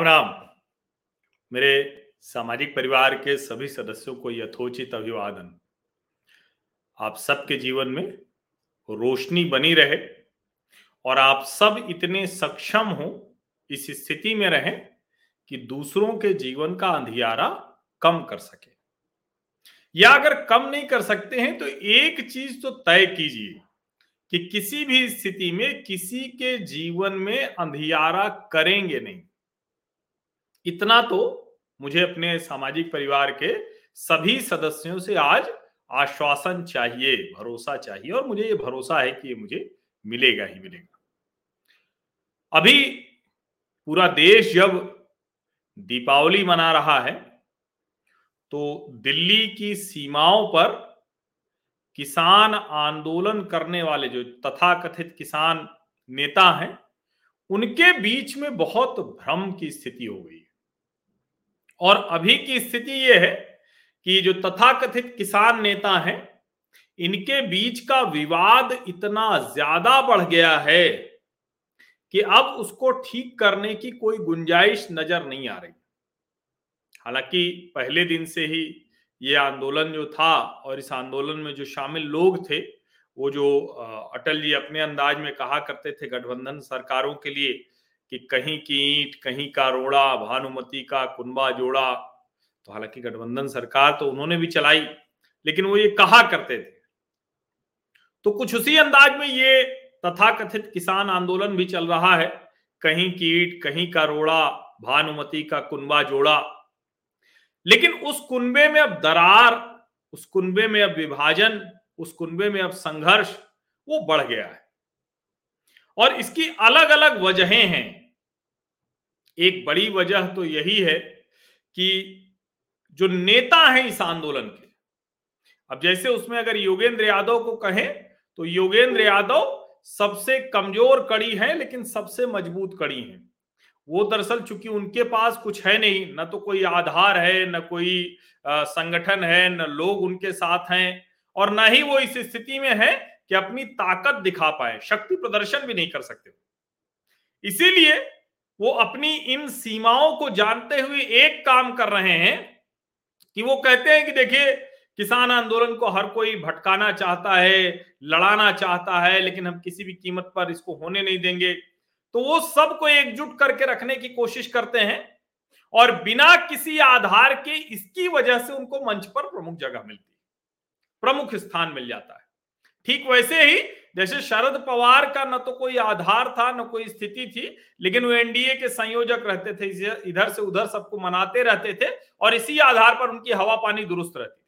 राम राम। मेरे सामाजिक परिवार के सभी सदस्यों को यथोचित अभिवादन। आप सबके जीवन में रोशनी बनी रहे और आप सब इतने सक्षम हो, इस स्थिति में रहें कि दूसरों के जीवन का अंधियारा कम कर सके। या अगर कम नहीं कर सकते हैं तो एक चीज़ तो तय कीजिए कि किसी भी स्थिति में किसी के जीवन में अंधियारा करेंगे नहीं। इतना तो मुझे अपने सामाजिक परिवार के सभी सदस्यों से आज आश्वासन चाहिए, भरोसा चाहिए और मुझे ये भरोसा है कि ये मुझे मिलेगा ही मिलेगा। अभी पूरा देश जब दीपावली मना रहा है तो दिल्ली की सीमाओं पर किसान आंदोलन करने वाले जो तथाकथित किसान नेता हैं, उनके बीच में बहुत भ्रम की स्थिति हो गई। और अभी की स्थिति यह है कि जो तथाकथित किसान नेता हैं, इनके बीच का विवाद इतना ज़्यादा बढ़ गया है कि अब उसको ठीक करने की कोई गुंजाइश नज़र नहीं आ रही। हालाँकि पहले दिन से ही ये आंदोलन जो था और इस आंदोलन में जो शामिल लोग थे, वो जो अटल जी अपने अंदाज में कहा करते थे, गठबंधन सरकारों के लिए कि कहीं की ईंट कहीं का रोड़ा भानुमति का कुंबा जोड़ा। तो हालाँकि गठबंधन सरकार तो उन्होंने भी चलाई, लेकिन वो ये कहा करते थे। तो कुछ उसी अंदाज में ये तथाकथित किसान आंदोलन भी चल रहा है। कहीं की ईट कहीं का रोड़ा भानुमति का कुंबा जोड़ा। लेकिन उस कुंबे में अब दरार, उस कुंबे में अब विभाजन, उस कुंबे में अब संघर्ष, वो बढ़ गया है। और इसकी अलग अलग वजहें हैं। एक बड़ी वजह तो यही है कि जो नेता हैं इस आंदोलन के, अब जैसे उसमें अगर योगेंद्र यादव को कहें तो योगेंद्र यादव सबसे कमज़ोर कड़ी है, लेकिन सबसे मज़बूत कड़ी है। वो दरअसल चूँकि उनके पास कुछ है नहीं, न तो कोई आधार है, न कोई संगठन है, न लोग उनके साथ हैं, और न ही वो इस स्थिति में है कि अपनी ताकत दिखा पाए, शक्ति प्रदर्शन भी नहीं कर सकते। इसीलिए वो अपनी इन सीमाओं को जानते हुए एक काम कर रहे हैं कि वो कहते हैं कि देखिए, किसान आंदोलन को हर कोई भटकाना चाहता है, लड़ाना चाहता है, लेकिन हम किसी भी कीमत पर इसको होने नहीं देंगे। तो वो सबको एकजुट करके रखने की कोशिश करते हैं और बिना किसी आधार के इसकी वजह से उनको मंच पर प्रमुख जगह मिलती है, प्रमुख स्थान मिल जाता है। ठीक वैसे ही, जैसे शरद पवार का न तो कोई आधार था, न कोई स्थिति थी, लेकिन वो एनडीए के संयोजक रहते थे इधर से उधर सबको मनाते रहते थे और इसी आधार पर उनकी हवा पानी दुरुस्त रहती थी।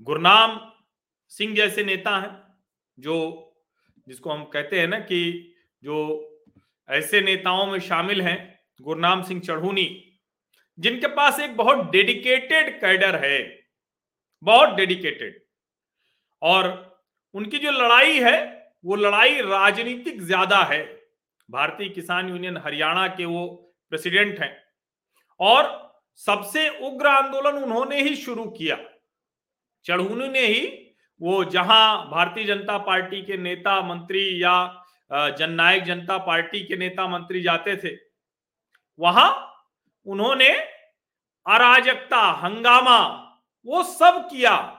गुरनाम सिंह जैसे नेता हैं, जो, जिसको हम कहते हैं ना कि जो ऐसे नेताओं में शामिल हैं, गुरनाम सिंह चढ़ूनी, जिनके पास एक बहुत डेडिकेटेड कैडर है, बहुत डेडिकेटेड। और उनकी जो लड़ाई है, वो लड़ाई राजनीतिक ज़्यादा है। भारतीय किसान यूनियन हरियाणा के वो प्रेसिडेंट हैं। और सबसे उग्र आंदोलन उन्होंने ही शुरू किया। चढ़ूनी ने ही वो जहाँ भारतीय जनता पार्टी के नेता मंत्री या जननायक जनता पार्टी के नेता मंत्री जाते थे, वहाँ उन्होंने अराजकता, हंगामा वो सब किया।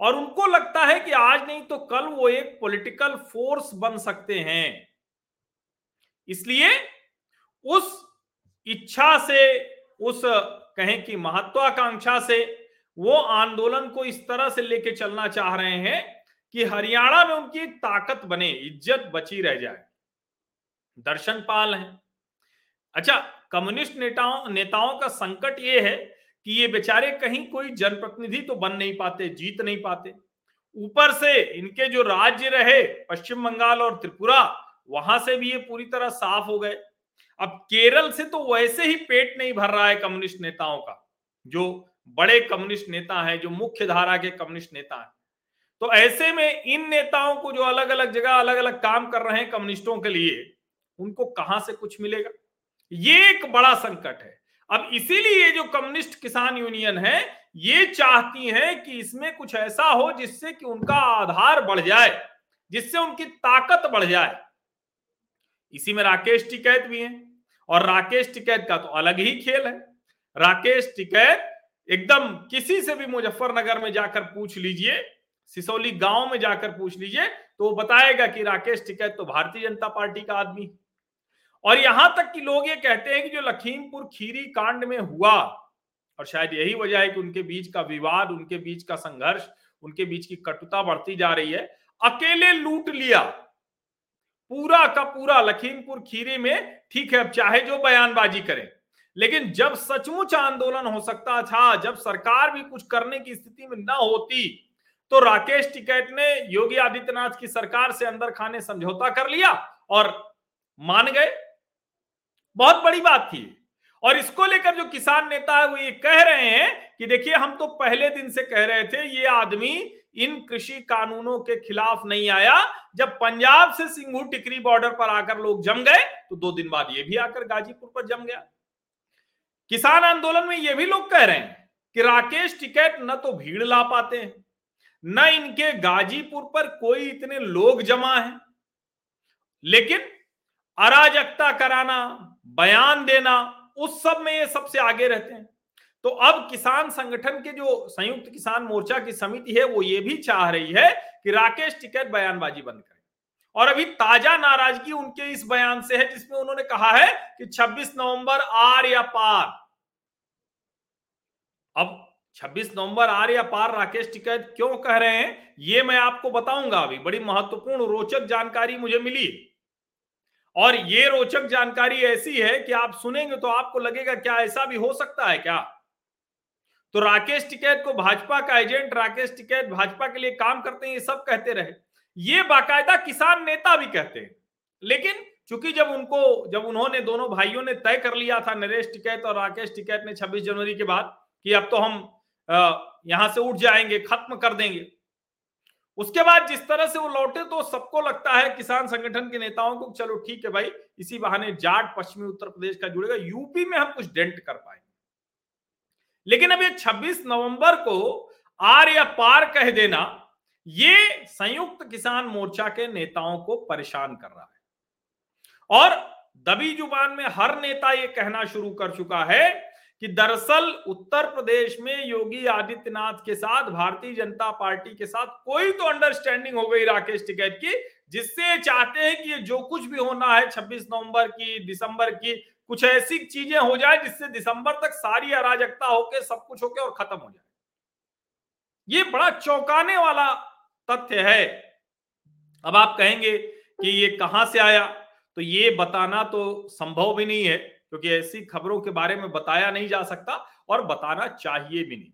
और उनको लगता है कि आज नहीं तो कल वो एक पॉलिटिकल फोर्स बन सकते हैं। इसलिए उस इच्छा से, उस कहें कि महत्वाकांक्षा से वो आंदोलन को इस तरह से लेके चलना चाह रहे हैं कि हरियाणा में उनकी एक ताकत बने, इज़्ज़त बची रह जाए। दर्शन पाल है। अच्छा कम्युनिस्ट नेताओं नेताओं का संकट ये है कि ये बेचारे कहीं कोई जनप्रतिनिधि तो बन नहीं पाते, जीत नहीं पाते। ऊपर से इनके जो राज्य रहे, पश्चिम बंगाल और त्रिपुरा, वहाँ से भी ये पूरी तरह साफ़ हो गए। अब केरल से तो वैसे ही पेट नहीं भर रहा है कम्युनिस्ट नेताओं का, जो बड़े कम्युनिस्ट नेता हैं, जो मुख्य धारा के कम्युनिस्ट नेता हैं। तो ऐसे में इन नेताओं को जो अलग अलग जगह अलग अलग काम कर रहे हैं कम्युनिस्टों के लिए, उनको कहाँ से कुछ मिलेगा? ये एक बड़ा संकट है। अब इसीलिए जो कम्युनिस्ट किसान यूनियन है, ये चाहती है कि इसमें कुछ ऐसा हो जिससे कि उनका आधार बढ़ जाए, जिससे उनकी ताकत बढ़ जाए। इसी में राकेश टिकैत भी हैं, और राकेश टिकैत का तो अलग ही खेल है। राकेश टिकैत एकदम किसी से भी मुजफ्फरनगर में जाकर पूछ लीजिए, सिसौली गाँव में जाकर पूछ लीजिए तो वो बताएगा कि राकेश टिकैत तो भारतीय जनता पार्टी का आदमी। और यहाँ तक कि लोग ये कहते हैं कि जो लखीमपुर खीरी कांड में हुआ, और शायद यही वजह है कि उनके बीच का विवाद, उनके बीच का संघर्ष, उनके बीच की कटुता बढ़ती जा रही है, अकेले लूट लिया। पूरा का पूरा लखीमपुर खीरी में ठीक है, अब चाहे जो बयानबाजी करें, लेकिन जब सचमुच आंदोलन हो सकता था, जब सरकार भी कुछ करने की स्थिति में न होती तो राकेश टिकैत ने योगी आदित्यनाथ की सरकार से अंदर खाने समझौता कर लिया और मान गए। बहुत बड़ी बात थी। और इसको लेकर जो किसान नेता है, वो ये कह रहे हैं कि देखिए, हम तो पहले दिन से कह रहे थे, ये आदमी इन कृषि कानूनों के खिलाफ नहीं आया। जब पंजाब से सिंगू टिकरी बॉर्डर पर आकर लोग जम गए तो दो दिन बाद ये भी आकर गाजीपुर पर जम गया। किसान आंदोलन में ये भी लोग कह रहे हैं कि राकेश टिकैत न तो भीड़ ला पाते हैं, न इनके गाजीपुर पर कोई इतने लोग जमा है। लेकिन अराजकता कराना बयान देना, उस सब में ये सबसे आगे रहते हैं। तो अब किसान संगठन के जो संयुक्त किसान मोर्चा की समिति है, वो ये भी चाह रही है कि राकेश टिकैत बयानबाजी बंद करें। और अभी ताज़ा नाराज़गी उनके इस बयान से है, जिसमें उन्होंने कहा है कि 26 नवंबर आर या पार। अब 26 नवंबर आर या पार राकेश टिकैत क्यों कह रहे हैं, ये मैं आपको बताऊँगा अभी। बड़ी महत्वपूर्ण रोचक जानकारी मुझे मिली और ये रोचक जानकारी ऐसी है कि आप सुनेंगे तो आपको लगेगा, क्या ऐसा भी हो सकता है क्या? तो राकेश टिकैत को भाजपा का एजेंट, राकेश टिकैत भाजपा के लिए काम करते हैं, ये सब कहते रहे। ये बाकायदा किसान नेता भी कहते हैं। लेकिन चूँकि जब उनको, जब उन्होंने, दोनों भाइयों ने तय कर लिया था, नरेश टिकैत और राकेश टिकैत ने 26 जनवरी के बाद, कि अब तो हम यहाँ से उठ जाएँगे, खत्म कर देंगे उसके बाद जिस तरह से वो लौटे तो सबको लगता है किसान संगठन के नेताओं को चलो ठीक है भाई, इसी बहाने जाट पश्चिमी उत्तर प्रदेश का जुड़ेगा, यूपी में हम कुछ डेंट कर पाएँगे। लेकिन अब ये 26 नवंबर को आर या पार कह देना, ये संयुक्त किसान मोर्चा के नेताओं को परेशान कर रहा है। और दबी ज़ुबान में हर नेता ये कहना शुरू कर चुका है कि दरअसल उत्तर प्रदेश में योगी आदित्यनाथ के साथ, भारतीय जनता पार्टी के साथ कोई तो अंडरस्टैंडिंग हो गई राकेश टिकैत की, जिससे चाहते हैं कि जो कुछ भी होना है 26 नवंबर की, दिसंबर की, कुछ ऐसी चीज़ें हो जाए जिससे दिसंबर तक सारी अराजकता होके सब कुछ होके और खत्म हो जाए। ये बड़ा चौंकाने वाला तथ्य है। अब आप कहेंगे कि ये कहाँ से आया? तो ये बताना तो संभव भी नहीं है। क्योंकि ऐसी खबरों के बारे में बताया नहीं जा सकता और बताना चाहिए भी नहीं।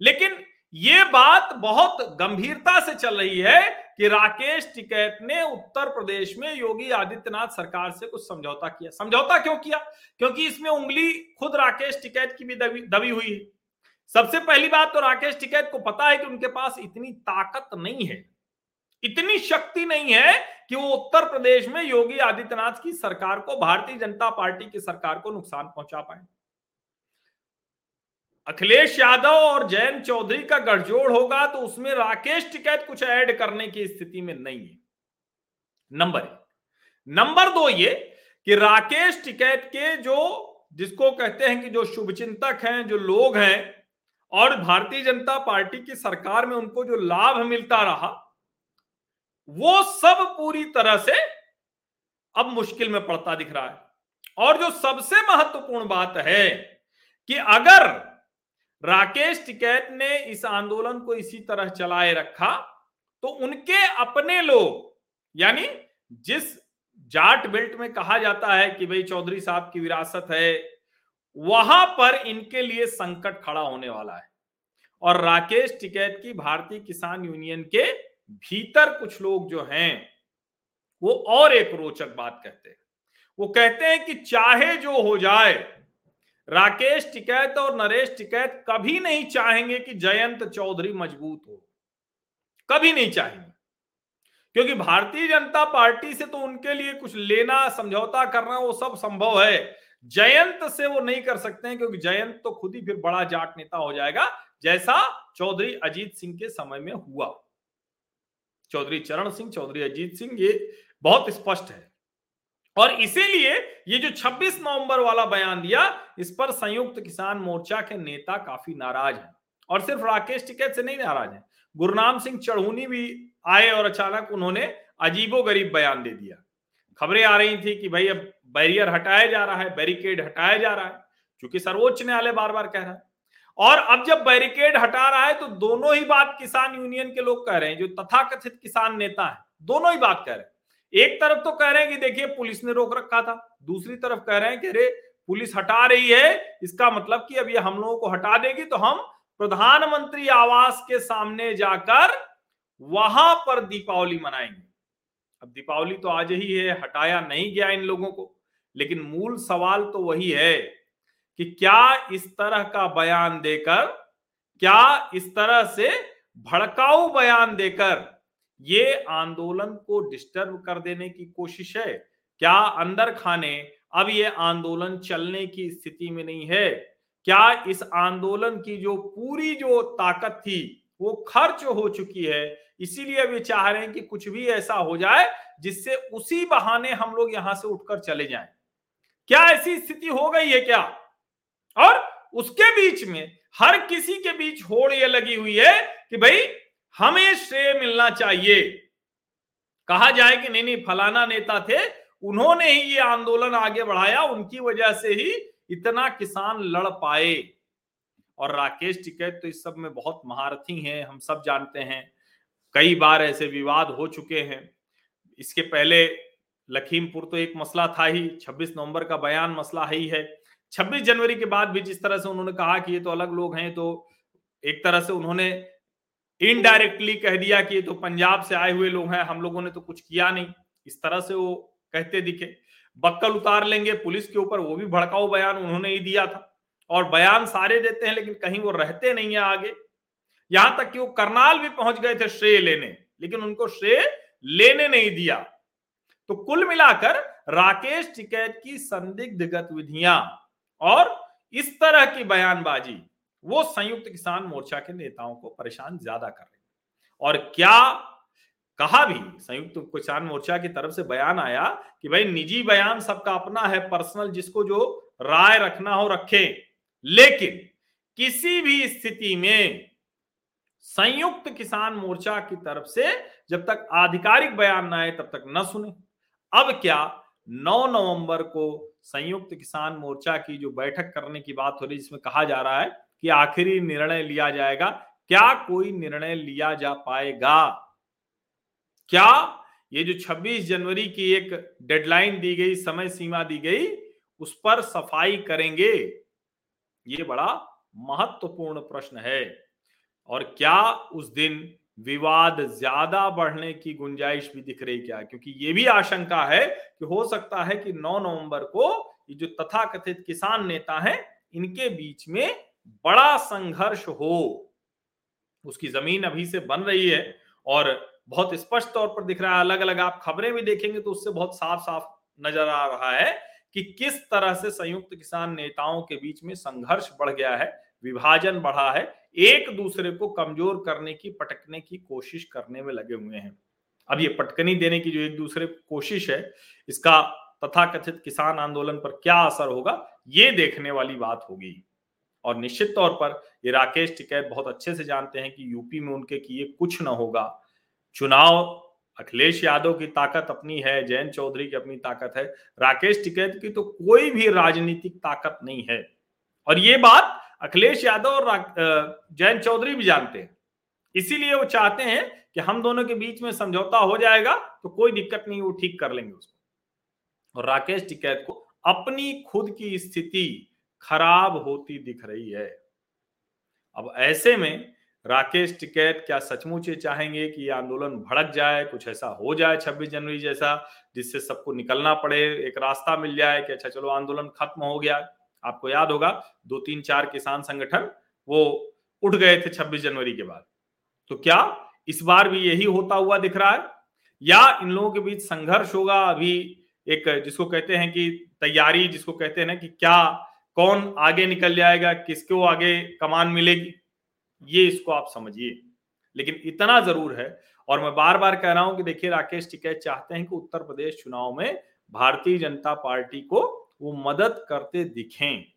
लेकिन ये बात बहुत गंभीरता से चल रही है कि राकेश टिकैत ने उत्तर प्रदेश में योगी आदित्यनाथ सरकार से कुछ समझौता किया। समझौता क्यों किया? क्योंकि इसमें उंगली खुद राकेश टिकैत की भी दबी दबी हुई है। सबसे पहली बात तो राकेश टिकैत को पता है कि उनके पास इतनी ताकत नहीं है। इतनी शक्ति नहीं है कि वो उत्तर प्रदेश में योगी आदित्यनाथ की सरकार को, भारतीय जनता पार्टी की सरकार को नुकसान पहुँचा पाए। अखिलेश यादव और जयंत चौधरी का गठजोड़ होगा तो उसमें राकेश टिकैत कुछ ऐड करने की स्थिति में नहीं है। नंबर एक। नंबर दो ये कि राकेश टिकैत के जो, जिसको कहते हैं कि जो शुभचिंतक हैं, जो लोग हैं, और भारतीय जनता पार्टी की सरकार में उनको जो लाभ मिलता रहा वो सब पूरी तरह से अब मुश्किल में पड़ता दिख रहा है। और जो सबसे महत्वपूर्ण बात है कि अगर राकेश टिकैत ने इस आंदोलन को इसी तरह चलाए रखा तो उनके अपने लोग, यानी जिस जाट बेल्ट में कहा जाता है कि भाई चौधरी साहब की विरासत है, वहाँ पर इनके लिए संकट खड़ा होने वाला है। और राकेश टिकैत की भारतीय किसान यूनियन के भीतर कुछ लोग जो हैं, वो और एक रोचक बात कहते हैं। वो कहते हैं कि चाहे जो हो जाए, राकेश टिकैत और नरेश टिकैत कभी नहीं चाहेंगे कि जयंत चौधरी मज़बूत हो। कभी नहीं चाहेंगे। क्योंकि भारतीय जनता पार्टी से तो उनके लिए कुछ लेना, समझौता करना, वो सब संभव है। जयंत से वो नहीं कर सकते हैं, क्योंकि जयंत तो खुद ही फिर बड़ा जाट नेता हो जाएगा, जैसा चौधरी अजीत सिंह के समय में हुआ। चौधरी चरण सिंह, चौधरी अजीत सिंह, ये बहुत स्पष्ट है। और इसीलिए ये जो 26 नवंबर वाला बयान दिया, इस पर संयुक्त किसान मोर्चा के नेता काफ़ी नाराज़ हैं। और सिर्फ़ राकेश टिकैत से नहीं नाराज़ हैं, गुरनाम सिंह चढ़ूनी भी आए और अचानक उन्होंने अजीबो गरीब बयान दे दिया। खबरें आ रही थी कि भाई अब बैरियर हटाया जा रहा है, बैरिकेड हटाया जा रहा है क्योंकि सर्वोच्च न्यायालय बार बार कह रहा है। और अब जब बैरिकेड हटा रहा है तो दोनों ही बात किसान यूनियन के लोग कह रहे हैं, जो तथाकथित किसान नेता है, दोनों ही बात कह रहे हैं। एक तरफ़ तो कह रहे हैं कि देखिए, पुलिस ने रोक रखा था, दूसरी तरफ़ कह रहे हैं कि अरे, पुलिस हटा रही है, इसका मतलब कि अब ये हम लोगों को हटा देगी तो हम प्रधानमंत्री आवास के सामने जाकर वहाँ पर दीपावली मनाएँगे। अब दीपावली तो आज ही है, हटाया नहीं गया इन लोगों को, लेकिन मूल सवाल तो वही है कि क्या इस तरह का बयान देकर, क्या इस तरह से भड़काऊ बयान देकर ये आंदोलन को डिस्टर्ब कर देने की कोशिश है? क्या अंदर खाने, अब ये आंदोलन चलने की स्थिति में नहीं है? क्या इस आंदोलन की जो पूरी जो ताकत थी, वो खर्च हो चुकी है? इसीलिए वे चाह रहे हैं कि कुछ भी ऐसा हो जाए, जिससे उसी बहाने हम लोग यहाँ से उठकर चले जाएँ। क्या ऐसी स्थिति हो गई है क्या? और उसके बीच में हर किसी के बीच होड़ ये लगी हुई है कि भाई हमें श्रेय मिलना चाहिए। कहा जाए कि नहीं नहीं, फलाना नेता थे, उन्होंने ही ये आंदोलन आगे बढ़ाया, उनकी वजह से ही इतना किसान लड़ पाए। और राकेश टिकैत तो इस सब में बहुत महारथी हैं, हम सब जानते हैं। कई बार ऐसे विवाद हो चुके हैं। इसके पहले लखीमपुर तो एक मसला था ही 26 नवंबर का बयान मसला ही है। 26 जनवरी के बाद भी जिस तरह से उन्होंने कहा कि ये तो अलग लोग हैं तो एक तरह से उन्होंने इनडायरेक्टली कह दिया कि ये तो पंजाब से आए हुए लोग हैं, हम लोगों ने तो कुछ किया नहीं। इस तरह से वो कहते दिखे। बक्कल उतार लेंगे, पुलिस के ऊपर वो भी भड़काऊ बयान उन्होंने ही दिया था। और बयान सारे देते हैं, लेकिन कहीं वो रहते नहीं है आगे। यहाँ तक कि वो करनाल भी पहुँच गए थे श्रेय लेने, लेकिन उनको श्रेय लेने नहीं दिया। तो कुल मिलाकर राकेश टिकैत की संदिग्ध गतिविधियाँ और इस तरह की बयानबाजी वो संयुक्त किसान मोर्चा के नेताओं को परेशान ज़्यादा कर रही और क्या कहा भी संयुक्त किसान मोर्चा की तरफ़ से बयान आया कि भाई निजी बयान सबका अपना है, पर्सनल, जिसको जो राय रखना हो रखे। लेकिन किसी भी स्थिति में संयुक्त किसान मोर्चा की तरफ़ से जब तक आधिकारिक बयान न आए तब तक न सुने। अब क्या 9 नवंबर को संयुक्त किसान मोर्चा की जो बैठक करने की बात हो रही है, जिसमें कहा जा रहा है कि आखिरी निर्णय लिया जाएगा, क्या कोई निर्णय लिया जा पाएगा? क्या ये जो 26 जनवरी की एक डेडलाइन दी गई, समय सीमा दी गई, उस पर सफ़ाई करेंगे? ये बड़ा महत्वपूर्ण प्रश्न है। और क्या उस दिन विवाद ज़्यादा बढ़ने की गुंजाइश भी दिख रही क्या? क्योंकि ये भी आशंका है कि हो सकता है कि 9 नवंबर को ये जो तथाकथित किसान नेता हैं, इनके बीच में बड़ा संघर्ष हो। उसकी ज़मीन अभी से बन रही है और बहुत स्पष्ट तौर पर दिख रहा है अलग अलग आप खबरें भी देखेंगे तो उससे बहुत साफ़ साफ़ नज़र आ रहा है कि किस तरह से संयुक्त किसान नेताओं के बीच में संघर्ष बढ़ गया है, विभाजन बढ़ा है एक दूसरे को कमज़ोर करने की, पटकने की कोशिश करने में लगे हुए हैं। अब ये पटकनी देने की जो एक दूसरे कोशिश है, इसका तथाकथित किसान आंदोलन पर क्या असर होगा, ये देखने वाली बात होगी। और निश्चित तौर पर ये राकेश टिकैत बहुत अच्छे से जानते हैं कि यूपी में उनके किए कुछ न होगा। चुनाव, अखिलेश यादव की ताकत अपनी है, जयंत चौधरी की अपनी ताकत है। राकेश टिकैत की तो कोई भी राजनीतिक ताकत नहीं है। और ये बात अखिलेश यादव और जयंत चौधरी भी जानते हैं। इसीलिए वो चाहते हैं कि हम दोनों के बीच में समझौता हो जाएगा तो कोई दिक्कत नहीं, वो ठीक कर लेंगे उसको। और राकेश टिकैत को अपनी खुद की स्थिति खराब होती दिख रही है। अब ऐसे में राकेश टिकैत क्या सचमुच ये चाहेंगे कि ये आंदोलन भड़क जाए, कुछ ऐसा हो जाए 26 जनवरी जैसा, जिससे सबको निकलना पड़े, एक रास्ता मिल जाए कि अच्छा चलो आंदोलन खत्म हो गया। आपको याद होगा, दो तीन चार किसान संगठन, वो उठ गए थे 26 जनवरी के बाद। तो क्या इस बार भी यही होता हुआ दिख रहा है? या इन लोगों के बीच संघर्ष होगा? अभी एक जिसको कहते हैं कि तैयारी, जिसको कहते हैं ना कि क्या, कौन आगे निकल जाएगा, किसको आगे कमान मिलेगी? ये इसको आप समझिए। लेकिन इतना ज़रूर है, और मैं बार बार कह रहा हूँ कि देखिए, राकेश टिकैत चाहते हैं कि उत्तर प्रदेश चुनाव में भारतीय जनता पार्टी को वो मदद करते दिखें।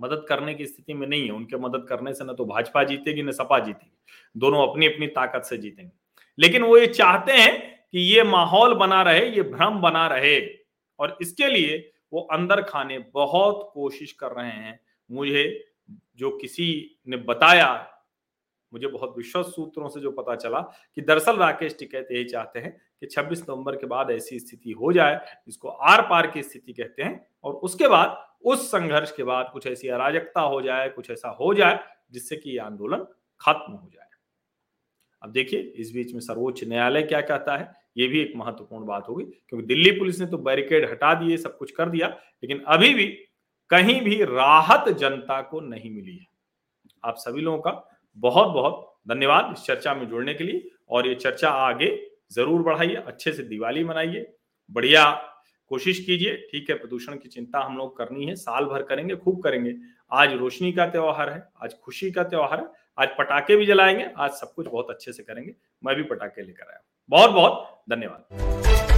मदद करने की स्थिति में नहीं है। उनके मदद करने से ना तो भाजपा जीतेगी, न सपा जीतेगी। दोनों अपनी अपनी ताकत से जीतेंगे। लेकिन वो ये चाहते हैं कि ये माहौल बना रहे, ये भ्रम बना रहे। और इसके लिए वो अंदर खाने बहुत कोशिश कर रहे हैं। मुझे जो किसी ने बताया, मुझे बहुत विश्वास सूत्रों से जो पता चला कि दरअसल राकेश टिकैत यही चाहते हैं कि 26 नवंबर के बाद ऐसी स्थिति हो जाए, जिसको आर पार की स्थिति कहते हैं, और उसके बाद, उस संघर्ष के बाद कुछ ऐसी अराजकता हो जाए, कुछ ऐसा हो जाए, जिससे कि ये आंदोलन खत्म हो जाए। अब देखिए, इस बीच में सर्वोच्च न्यायालय क्या कहता है? ये भी एक महत्वपूर्ण बात होगी, क्योंकि दिल्ली पुलिस ने तो बैरिकेड हटा दिए, सब कुछ कर दिया, लेकिन अभी भी कहीं भी राहत जनता को नहीं मिली है। आप सभी लोगों का बहुत बहुत धन्यवाद इस चर्चा में जुड़ने के लिए, और ये चर्चा आगे ज़रूर बढ़ाइए, अच्छे से दिवाली मनाइए, बढ़िया कोशिश कीजिए, ठीक है, प्रदूषण की चिंता हम लोग करनी है, साल भर करेंगे, खूब करेंगे। आज रोशनी का त्योहार है, आज खुशी का त्यौहार है, आज पटाखे भी जलाएँगे, आज सब कुछ बहुत अच्छे से करेंगे, मैं भी पटाखे लेकर आया बहुत बहुत धन्यवाद।